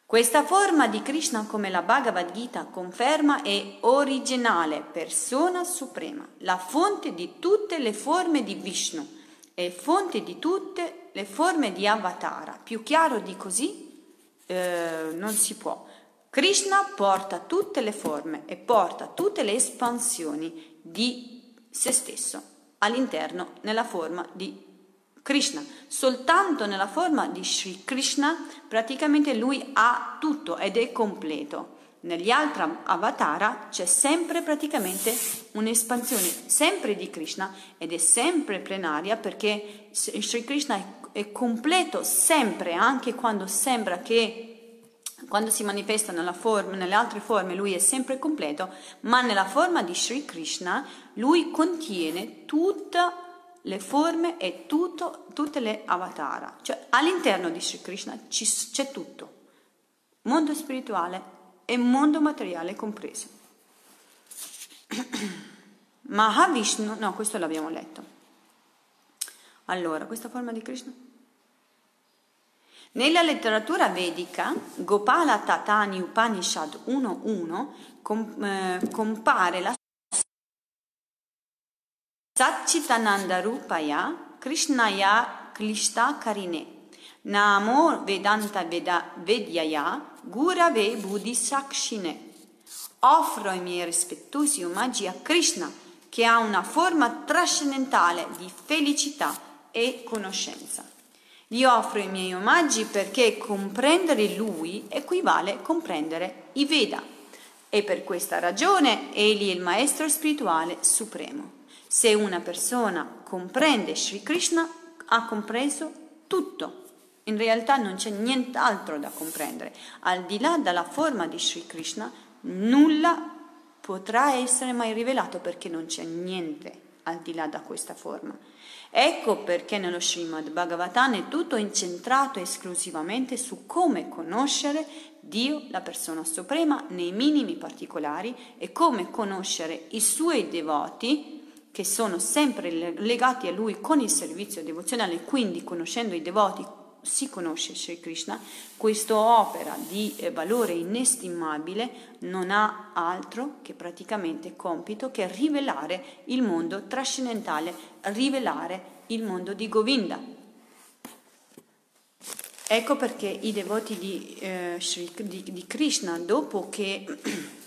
Questa forma di Krishna, come la Bhagavad Gita conferma, è originale, persona suprema, la fonte di tutte le forme di Vishnu è fonte di tutte le forme di Avatara. Più chiaro di così eh, non si può. Krishna porta tutte le forme e porta tutte le espansioni di se stesso all'interno nella forma di Krishna. Soltanto nella forma di Sri Krishna praticamente lui ha tutto ed è completo. Negli altri avatar c'è sempre praticamente un'espansione sempre di Krishna ed è sempre plenaria perché Sri Krishna è, completo sempre, anche quando sembra che quando si manifesta forma, nelle altre forme lui è sempre completo, ma nella forma di Sri Krishna lui contiene tutte le forme e tutto, tutte le avatara. Cioè all'interno di Sri Krishna c'è tutto, mondo spirituale e mondo materiale compreso. <clears throat> Mahavishnu, no, questo l'abbiamo letto. Allora, questa forma di Krishna? Nella letteratura vedica, Gopala Tatani Upanishad 1.1 com, eh, compare la Satchitananda Rupaya Krishnaya Klishta Karine Namo Vedanta Veda Vedyaya Gurave Buddhi Sakshine. Offro i miei rispettosi omaggi a Krishna, che ha una forma trascendentale di felicità e conoscenza. Gli offro i miei omaggi perché comprendere lui equivale a comprendere i Veda e per questa ragione egli è il maestro spirituale supremo. Se una persona comprende Sri Krishna, ha compreso tutto in realtà non c'è nient'altro da comprendere. Al di là della forma di Sri Krishna, nulla potrà essere mai rivelato perché non c'è niente al di là da questa forma. Ecco perché nello Srimad Bhagavatam è tutto incentrato esclusivamente su come conoscere Dio, la persona suprema, nei minimi particolari e come conoscere i suoi devoti che sono sempre legati a lui con il servizio devozionale, quindi conoscendo i devoti si conosce Sri Krishna, questa opera di eh, valore inestimabile non ha altro che praticamente compito che rivelare il mondo trascendentale, rivelare il mondo di Govinda. Ecco perché i devoti di, eh, Shri, di, di Krishna, dopo che, <clears throat>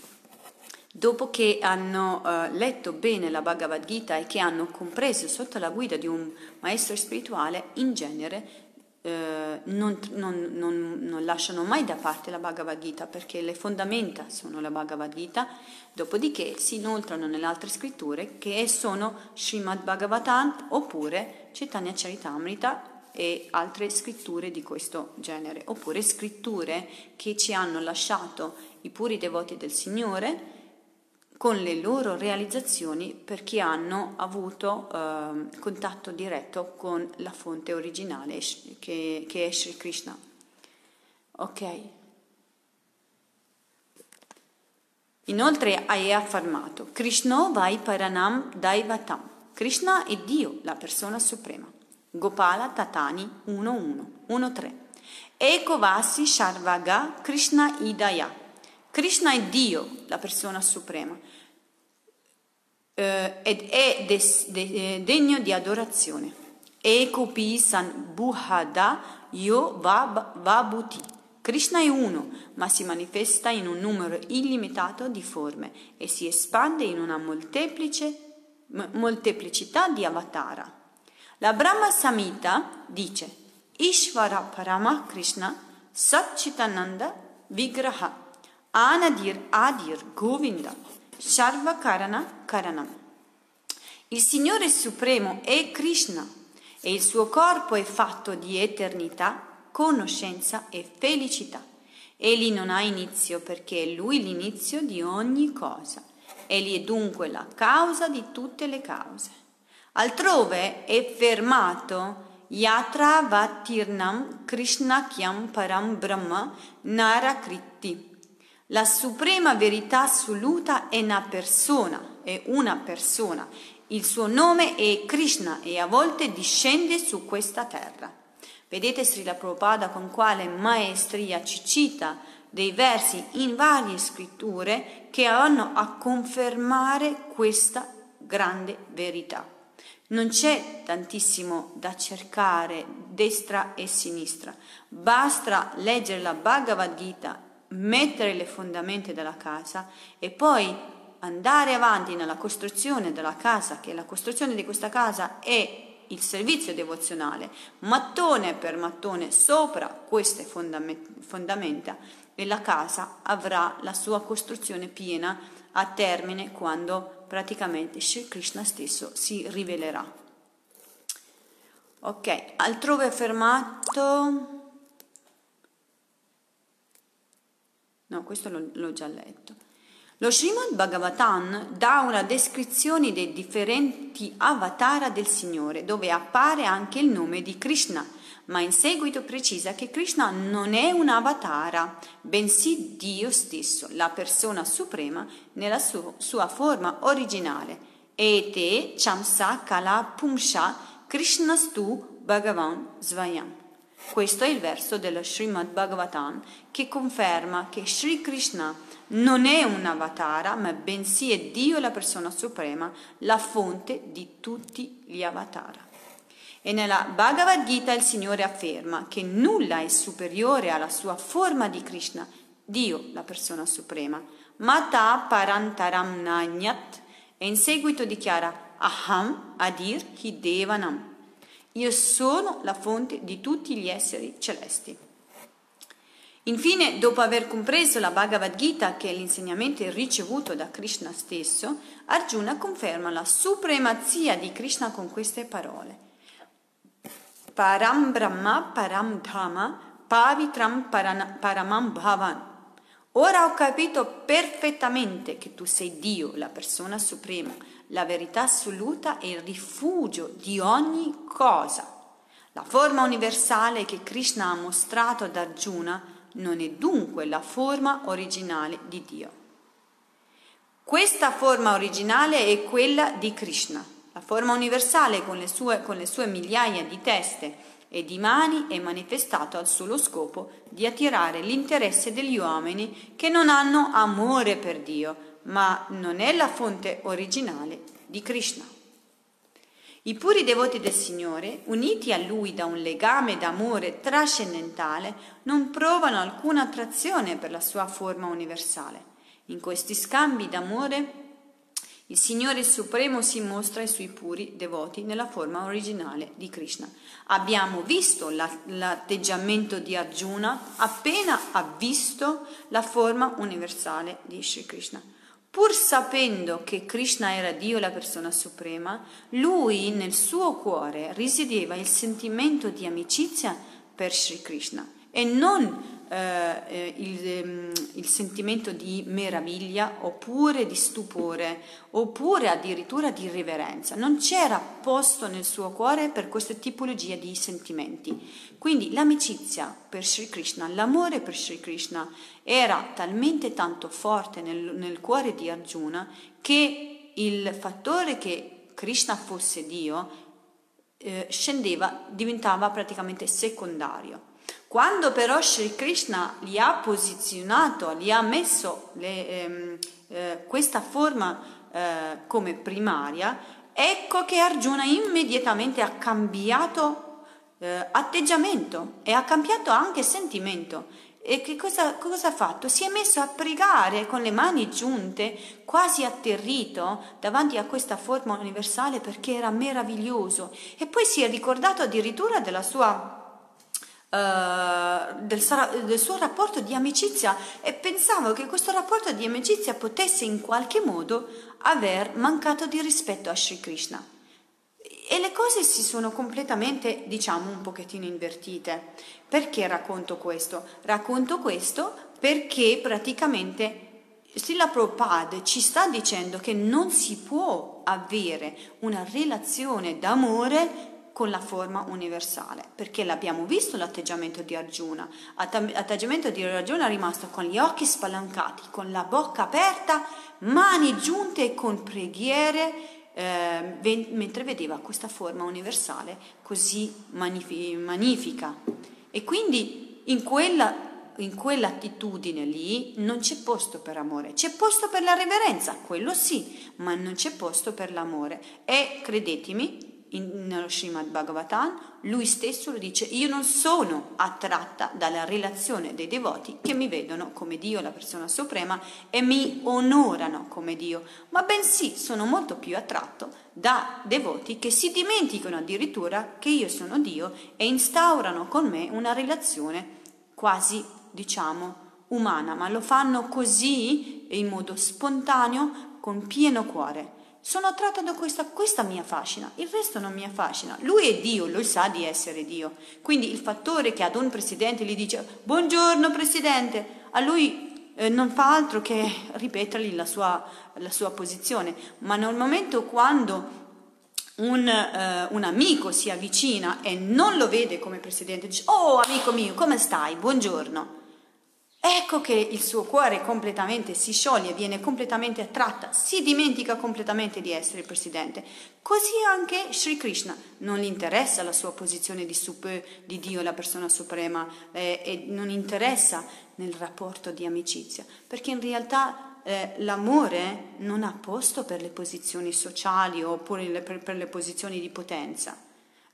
dopo che hanno uh, letto bene la Bhagavad Gita e che hanno compreso sotto la guida di un maestro spirituale, in genere eh, non, non, non, non, lasciano mai da parte la Bhagavad Gita perché le fondamenta sono la Bhagavad Gita, dopodiché si inoltrano nelle altre scritture che sono Srimad Bhagavatam oppure Chaitanya Charitamrita e altre scritture di questo genere, oppure scritture che ci hanno lasciato i puri devoti del Signore con le loro realizzazioni per chi hanno avuto eh, contatto diretto con la fonte originale che, che è Sri Krishna. Ok. Inoltre hai affermato Krishna vai paranam daivatam. Krishna è Dio, la persona suprema. Gopala Tatani 1.1, 1.3. Eko Vasi Sharvaga Krishna Idaya. Krishna è Dio, la persona suprema, eh, ed è des, de, eh, degno di adorazione. Ekopi san buhada yo vabuti. Krishna è uno, ma si manifesta in un numero illimitato di forme e si espande in una molteplice, molteplicità di avatara. La Brahma Samhita dice Ishvara Parama Krishna Satchitananda Vigraha Anadir Adir Govinda Sharva Karana Karanam. Il Signore Supremo è Krishna e il suo corpo è fatto di eternità, conoscenza e felicità. Egli non ha inizio perché è Lui l'inizio di ogni cosa. Egli è dunque la causa di tutte le cause. Altrove è fermato Yatra Vatirnam Krishna Kyam Param Brahma Narakritti la suprema verità assoluta è una persona, è una persona. Il suo nome è Krishna e a volte discende su questa terra. Vedete Srila Prabhupada con quale maestria ci cita dei versi in varie scritture che vanno a confermare questa grande verità. Non c'è tantissimo da cercare destra e sinistra, basta leggere la Bhagavad Gita mettere le fondamenta della casa e poi andare avanti nella costruzione della casa, che la costruzione di questa casa è il servizio devozionale, mattone per mattone sopra queste fondamenta e la casa avrà la sua costruzione piena a termine quando praticamente Sri Krishna stesso si rivelerà. Ok, altrove affermato... No, questo l'ho, l'ho già letto. Lo Srimad Bhagavatam dà una descrizione dei differenti avatar del Signore, dove appare anche il nome di Krishna, ma in seguito precisa che Krishna non è un avatar, bensì Dio stesso, la persona suprema nella sua, sua forma originale. Ete Chamsa Kala Pumsha Krishnastu Bhagavan Svayam. Questo è il verso dello Srimad Bhagavatam che conferma che Sri Krishna non è un avatara, ma bensì è Dio la persona suprema, la fonte di tutti gli avatara. E nella Bhagavad Gita il Signore afferma che nulla è superiore alla sua forma di Krishna, Dio la persona suprema. Mata parantaram nanyat e in seguito dichiara Aham adir hidevanam. Io sono la fonte di tutti gli esseri celesti. Infine, dopo aver compreso la Bhagavad Gita, che è l'insegnamento ricevuto da Krishna stesso, Arjuna conferma la supremazia di Krishna con queste parole. Param Brahma Param Dhamma Pavitram Paramam Bhavan. Ora ho capito perfettamente che tu sei Dio, la persona suprema, la verità assoluta e il rifugio di ogni cosa. La forma universale che Krishna ha mostrato ad Arjuna non è dunque la forma originale di Dio. Questa forma originale è quella di Krishna. La forma universale con le sue, con le sue migliaia di teste e di mani è manifestato al solo scopo di attirare l'interesse degli uomini che non hanno amore per Dio, ma non è la fonte originale di Krishna. I puri devoti del Signore, uniti a Lui da un legame d'amore trascendentale, non provano alcuna attrazione per la sua forma universale. In questi scambi d'amore il Signore Supremo si mostra ai suoi puri devoti nella forma originale di Krishna. Abbiamo visto l'atteggiamento di Arjuna appena ha visto la forma universale di Sri Krishna. Pur sapendo che Krishna era Dio la persona suprema, lui nel suo cuore risiedeva il sentimento di amicizia per Sri Krishna e non eh, eh, il, ehm, il, sentimento di meraviglia oppure di stupore oppure addirittura di riverenza. Non c'era posto nel suo cuore per questa tipologia di sentimenti. Quindi l'amicizia per Sri Krishna, l'amore per Sri Krishna era talmente tanto forte nel, nel cuore di Arjuna che il fattore che Krishna fosse Dio eh, scendeva, diventava praticamente secondario. Quando però Sri Krishna li ha posizionato, li ha messo le, ehm, eh, questa forma eh, come primaria, ecco che Arjuna immediatamente ha cambiato eh, atteggiamento e ha cambiato anche sentimento. E che cosa, cosa, ha fatto? Si è messo a pregare con le mani giunte, quasi atterrito davanti a questa forma universale perché era meraviglioso. E poi si è ricordato addirittura della sua Uh, del, del, suo rapporto di amicizia e pensavo che questo rapporto di amicizia potesse in qualche modo aver mancato di rispetto a Sri Krishna. E le cose si sono completamente, diciamo, un pochettino invertite. Perché racconto questo? Racconto questo perché praticamente Srila Prabhupada ci sta dicendo che non si può avere una relazione d'amore con la forma universale, perché l'abbiamo visto l'atteggiamento di Arjuna. L'atteggiamento di Arjuna è rimasto con gli occhi spalancati, con la bocca aperta, mani giunte e con preghiere, eh, mentre vedeva questa forma universale così magnifica. E quindi in quella in quell'attitudine lì non c'è posto per amore, c'è posto per la reverenza, quello sì, ma non c'è posto per l'amore. E credetemi, nello Srimad Bhagavatam, lui stesso lo dice, io non sono attratta dalla relazione dei devoti che mi vedono come Dio, la persona suprema, e mi onorano come Dio, ma bensì sono molto più attratto da devoti che si dimenticano addirittura che io sono Dio e instaurano con me una relazione quasi, diciamo, umana, ma lo fanno così, in modo spontaneo, con pieno cuore sono attratta da questa, questa mi affascina, il resto non mi affascina. Lui è Dio, lui sa di essere Dio. Quindi il fattore che ad un presidente gli dice buongiorno presidente, a lui eh, non fa altro che ripetergli la sua, la sua posizione. Ma nel momento quando un, eh, un, amico si avvicina e non lo vede come presidente, dice oh amico mio, come stai? Buongiorno. Ecco che il suo cuore completamente si scioglie, viene completamente attratta, si dimentica completamente di essere il presidente. Così anche Sri Krishna non gli interessa la sua posizione di super, di Dio, la persona suprema, eh, e non interessa nel rapporto di amicizia, perché in realtà eh, l'amore non ha posto per le posizioni sociali oppure per, per, le posizioni di potenza.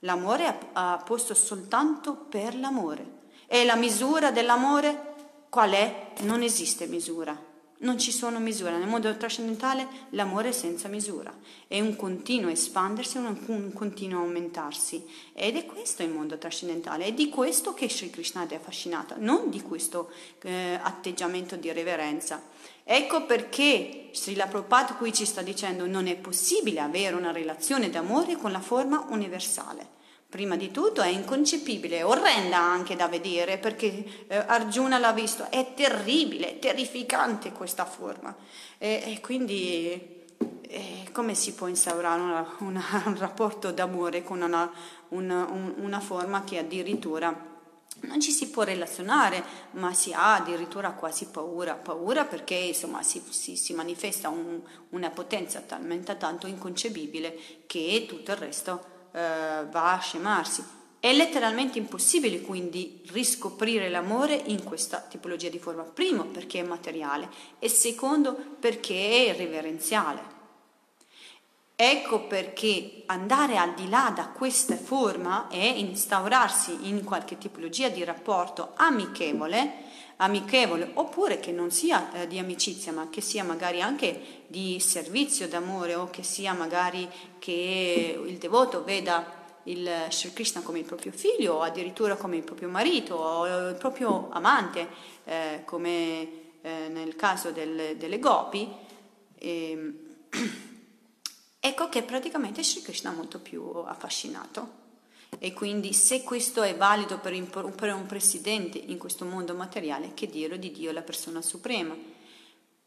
L'amore ha, ha posto soltanto per l'amore. E la misura dell'amore Qual è? Non esiste misura. Non ci sono misure. Nel mondo trascendentale l'amore è senza misura. È un continuo espandersi, un continuo aumentarsi. Ed è questo il mondo trascendentale. È di questo che Sri Krishna è affascinato, non di questo eh, atteggiamento di reverenza. Ecco perché Srila Prabhupada qui ci sta dicendo non è possibile avere una relazione d'amore con la forma universale. Prima di tutto è inconcepibile, orrenda anche da vedere perché eh, Arjuna l'ha visto, è terribile, terrificante questa forma. E, e quindi eh, come si può instaurare una, una, un rapporto d'amore con una, una, una forma che addirittura non ci si può relazionare, ma si ha addirittura quasi paura, paura perché insomma si, si, si manifesta un, una potenza talmente tanto inconcepibile che tutto il resto eh, va a scemarsi. È letteralmente impossibile quindi riscoprire l'amore in questa tipologia di forma. Primo perché è materiale e secondo perché è reverenziale. Ecco perché andare al di là da questa forma e instaurarsi in qualche tipologia di rapporto amichevole, amichevole oppure che non sia eh, di amicizia ma che sia magari anche di servizio d'amore o che sia magari che il devoto veda il Sri Krishna come il proprio figlio o addirittura come il proprio marito o il proprio amante eh, come eh, nel caso del, delle gopi. Ehm, <clears throat> ecco che praticamente Sri Krishna è molto più affascinato e quindi se questo è valido per un presidente in questo mondo materiale, che dirlo di Dio la persona suprema.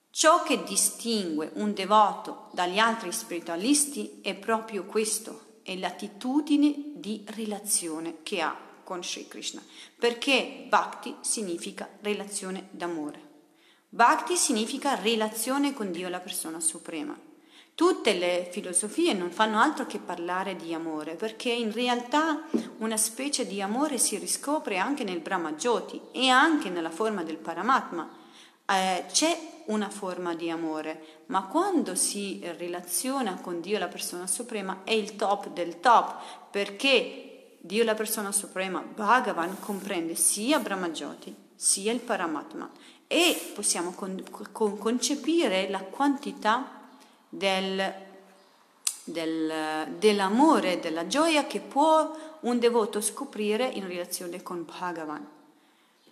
Ciò che distingue un devoto dagli altri spiritualisti è proprio questo, è l'attitudine di relazione che ha con Sri Krishna, perché bhakti significa relazione d'amore. Bhakti significa relazione con Dio la persona suprema. Tutte le filosofie non fanno altro che parlare di amore, perché in realtà una specie di amore si riscopre anche nel Brahma Jyoti e anche nella forma del Paramatma. Eh, c'è una forma di amore, ma quando si relaziona con Dio, la persona suprema, è il top del top, perché Dio, la persona suprema, Bhagavan, comprende sia Brahma Jyoti sia il Paramatma e possiamo con, con, concepire la quantità del, del, dell'amore, della gioia che può un devoto scoprire in relazione con Bhagavan.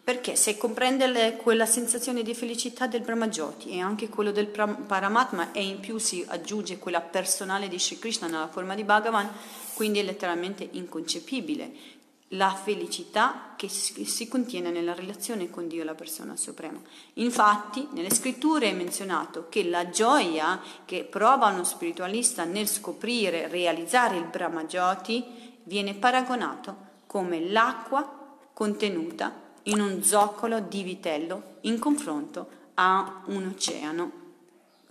Perché se comprende le, quella sensazione di felicità del Brahmajoti e anche quello del Paramatma e in più si aggiunge quella personale di Sri Krishna nella forma di Bhagavan, quindi è letteralmente inconcepibile la felicità che si contiene nella relazione con Dio, la persona suprema. Infatti, nelle scritture è menzionato che la gioia che prova uno spiritualista nel scoprire, realizzare il Brahmajoti, viene paragonato come l'acqua contenuta in un zoccolo di vitello in confronto a un oceano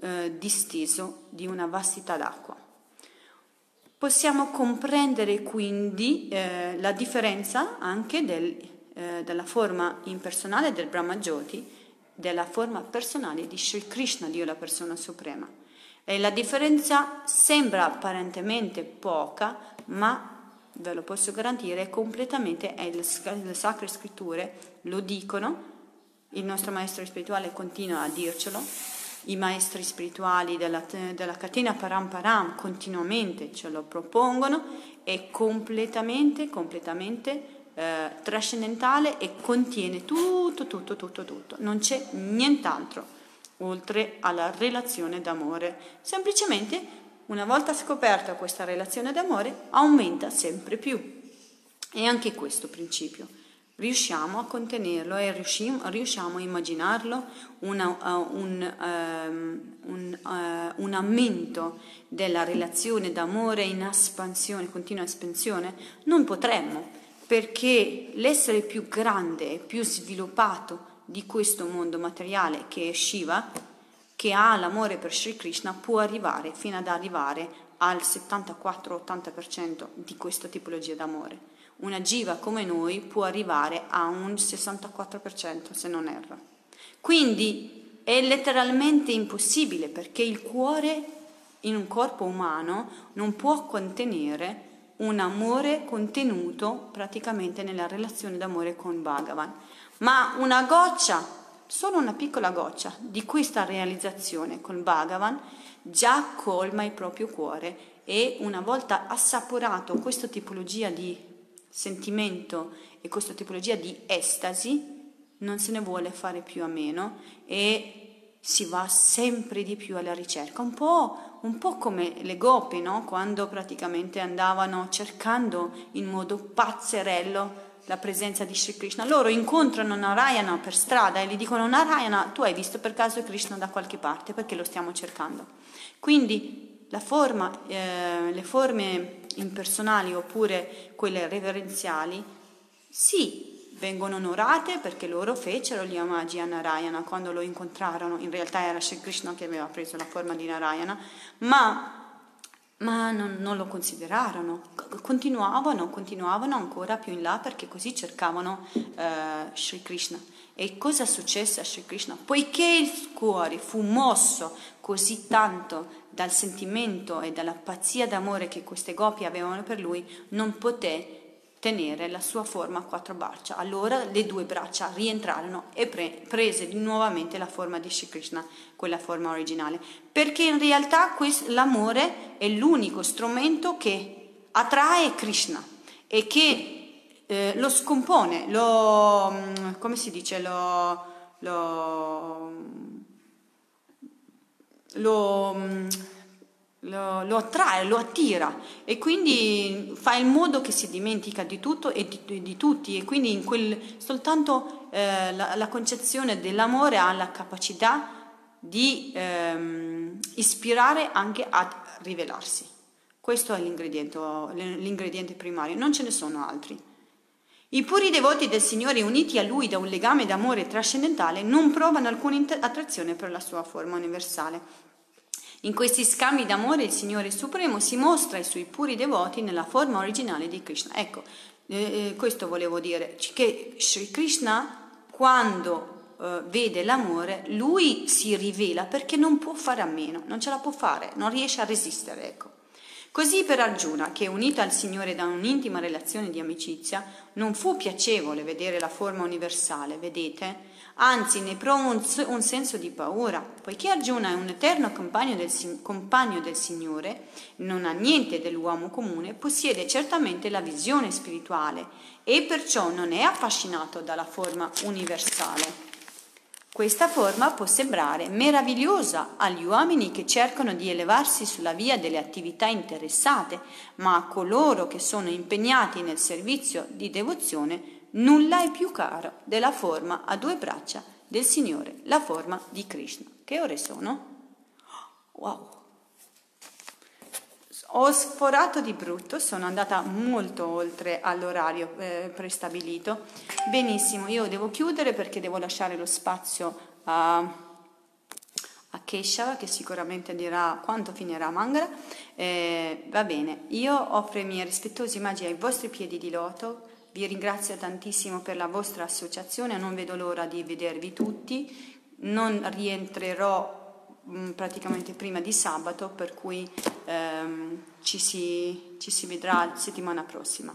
eh, disteso di una vastità d'acqua. Possiamo comprendere quindi eh, la differenza anche del, eh, della forma impersonale del Brahma Jyoti, della forma personale di Sri Krishna, Dio la persona suprema. E la differenza sembra apparentemente poca, ma ve lo posso garantire, completamente, è le sacre scritture lo dicono, il nostro maestro spirituale continua a dircelo, i maestri spirituali della, della catena Param Param continuamente ce lo propongono, è completamente, completamente eh, trascendentale e contiene tutto, tutto, tutto, tutto. Non c'è nient'altro oltre alla relazione d'amore. Semplicemente, una volta scoperta questa relazione d'amore, aumenta sempre più. E anche questo principio riusciamo a contenerlo e riusciamo, riusciamo a immaginarlo una, uh, un, uh, un, uh, un, aumento della relazione d'amore in espansione, continua espansione? Non potremmo, perché l'essere più grande e più sviluppato di questo mondo materiale che è Shiva, che ha l'amore per Sri Krishna, può arrivare fino ad arrivare al 74-80% di questa tipologia d'amore una jiva come noi può arrivare a un 64% se non erro. Quindi è letteralmente impossibile perché il cuore in un corpo umano non può contenere un amore contenuto praticamente nella relazione d'amore con Bhagavan. Ma una goccia, solo una piccola goccia di questa realizzazione con Bhagavan già colma il proprio cuore e una volta assaporato questa tipologia di sentimento e questa tipologia di estasi non se ne vuole fare più a meno e si va sempre di più alla ricerca, un po', un po come le gopi, no? quando praticamente andavano cercando in modo pazzerello la presenza di Sri Krishna. Loro incontrano Narayana per strada e gli dicono Narayana, tu hai visto per caso Krishna da qualche parte perché lo stiamo cercando. Quindi forma, eh, le forme impersonali oppure quelle reverenziali, sì, vengono onorate perché loro fecero gli omaggi a Narayana quando lo incontrarono, in realtà era Sri Krishna che aveva preso la forma di Narayana, ma, ma non, non, lo considerarono, continuavano, continuavano ancora più in là perché così cercavano uh, Sri Krishna. E cosa successe a Sri Krishna? Poiché il cuore fu mosso così tanto dal sentimento e dalla pazzia d'amore che queste gopi avevano per lui, non poté tenere la sua forma a quattro braccia. Allora le due braccia rientrarono e pre- prese nuovamente la forma di Sri Krishna, quella forma originale. Perché in realtà questo, l'amore è l'unico strumento che attrae Krishna e che eh, lo scompone, lo, mm, come si dice, lo, lo, lo, mm, lo, lo, attrae, lo attira e quindi fa in modo che si dimentica di tutto e di, di tutti e quindi in quel, soltanto eh, la, la, concezione dell'amore ha la capacità di ehm, ispirare anche a rivelarsi. Questo è l'ingrediente, l'ingrediente primario, non ce ne sono altri. I puri devoti del Signore uniti a Lui da un legame d'amore trascendentale non provano alcuna attrazione per la sua forma universale. In questi scambi d'amore il Signore Supremo si mostra ai suoi puri devoti nella forma originale di Krishna. Ecco, eh, eh questo volevo dire, che Sri Krishna quando eh, vede l'amore, lui si rivela perché non può fare a meno, non ce la può fare, non riesce a resistere, ecco. Così per Arjuna, che unito al Signore da un'intima relazione di amicizia, non fu piacevole vedere la forma universale, vedete? Anzi, ne provò un, un senso di paura, poiché Arjuna è un eterno compagno del, compagno del Signore, non ha niente dell'uomo comune, possiede certamente la visione spirituale e perciò non è affascinato dalla forma universale. Questa forma può sembrare meravigliosa agli uomini che cercano di elevarsi sulla via delle attività interessate, ma a coloro che sono impegnati nel servizio di devozione nulla è più caro della forma a due braccia del Signore, la forma di Krishna. Che ore sono? Wow! Ho sforato di brutto, sono andata molto oltre all'orario eh, prestabilito. Benissimo, io devo chiudere perché devo lasciare lo spazio a, a Kesha che sicuramente dirà quanto finirà Mangala. Eh, va bene, io offro i miei rispettosi omaggi ai vostri piedi di loto. Vi ringrazio tantissimo per la vostra associazione, non vedo l'ora di vedervi tutti. Non rientrerò mh, praticamente prima di sabato, per cui ehm, ci, si, ci si vedrà settimana prossima.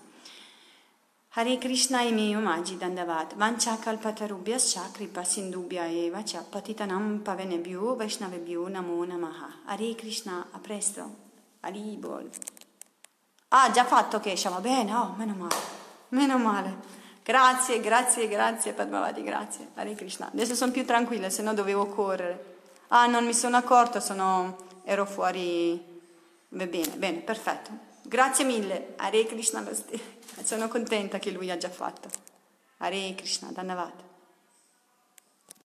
Hare Krishna i miei omaggi dandavat, vanchakalpatarubhyascha kripa sindubhya eva cha patitanam pavenebhyo vaishnavebhyo namo namaha. Hare Krishna, a presto. Hari Bol. Ah, già fatto Kesha, va bene, oh, meno male, meno male. Grazie, grazie, grazie Padmavati, grazie. Hare Krishna. Adesso sono più tranquilla, se no dovevo correre. Ah, non mi sono accorto, sono... ero fuori... Bene, bene, perfetto. Grazie mille. Hare Krishna, <laughs> sono contenta che lui ha già fatto. Hare Krishna, Dannavata.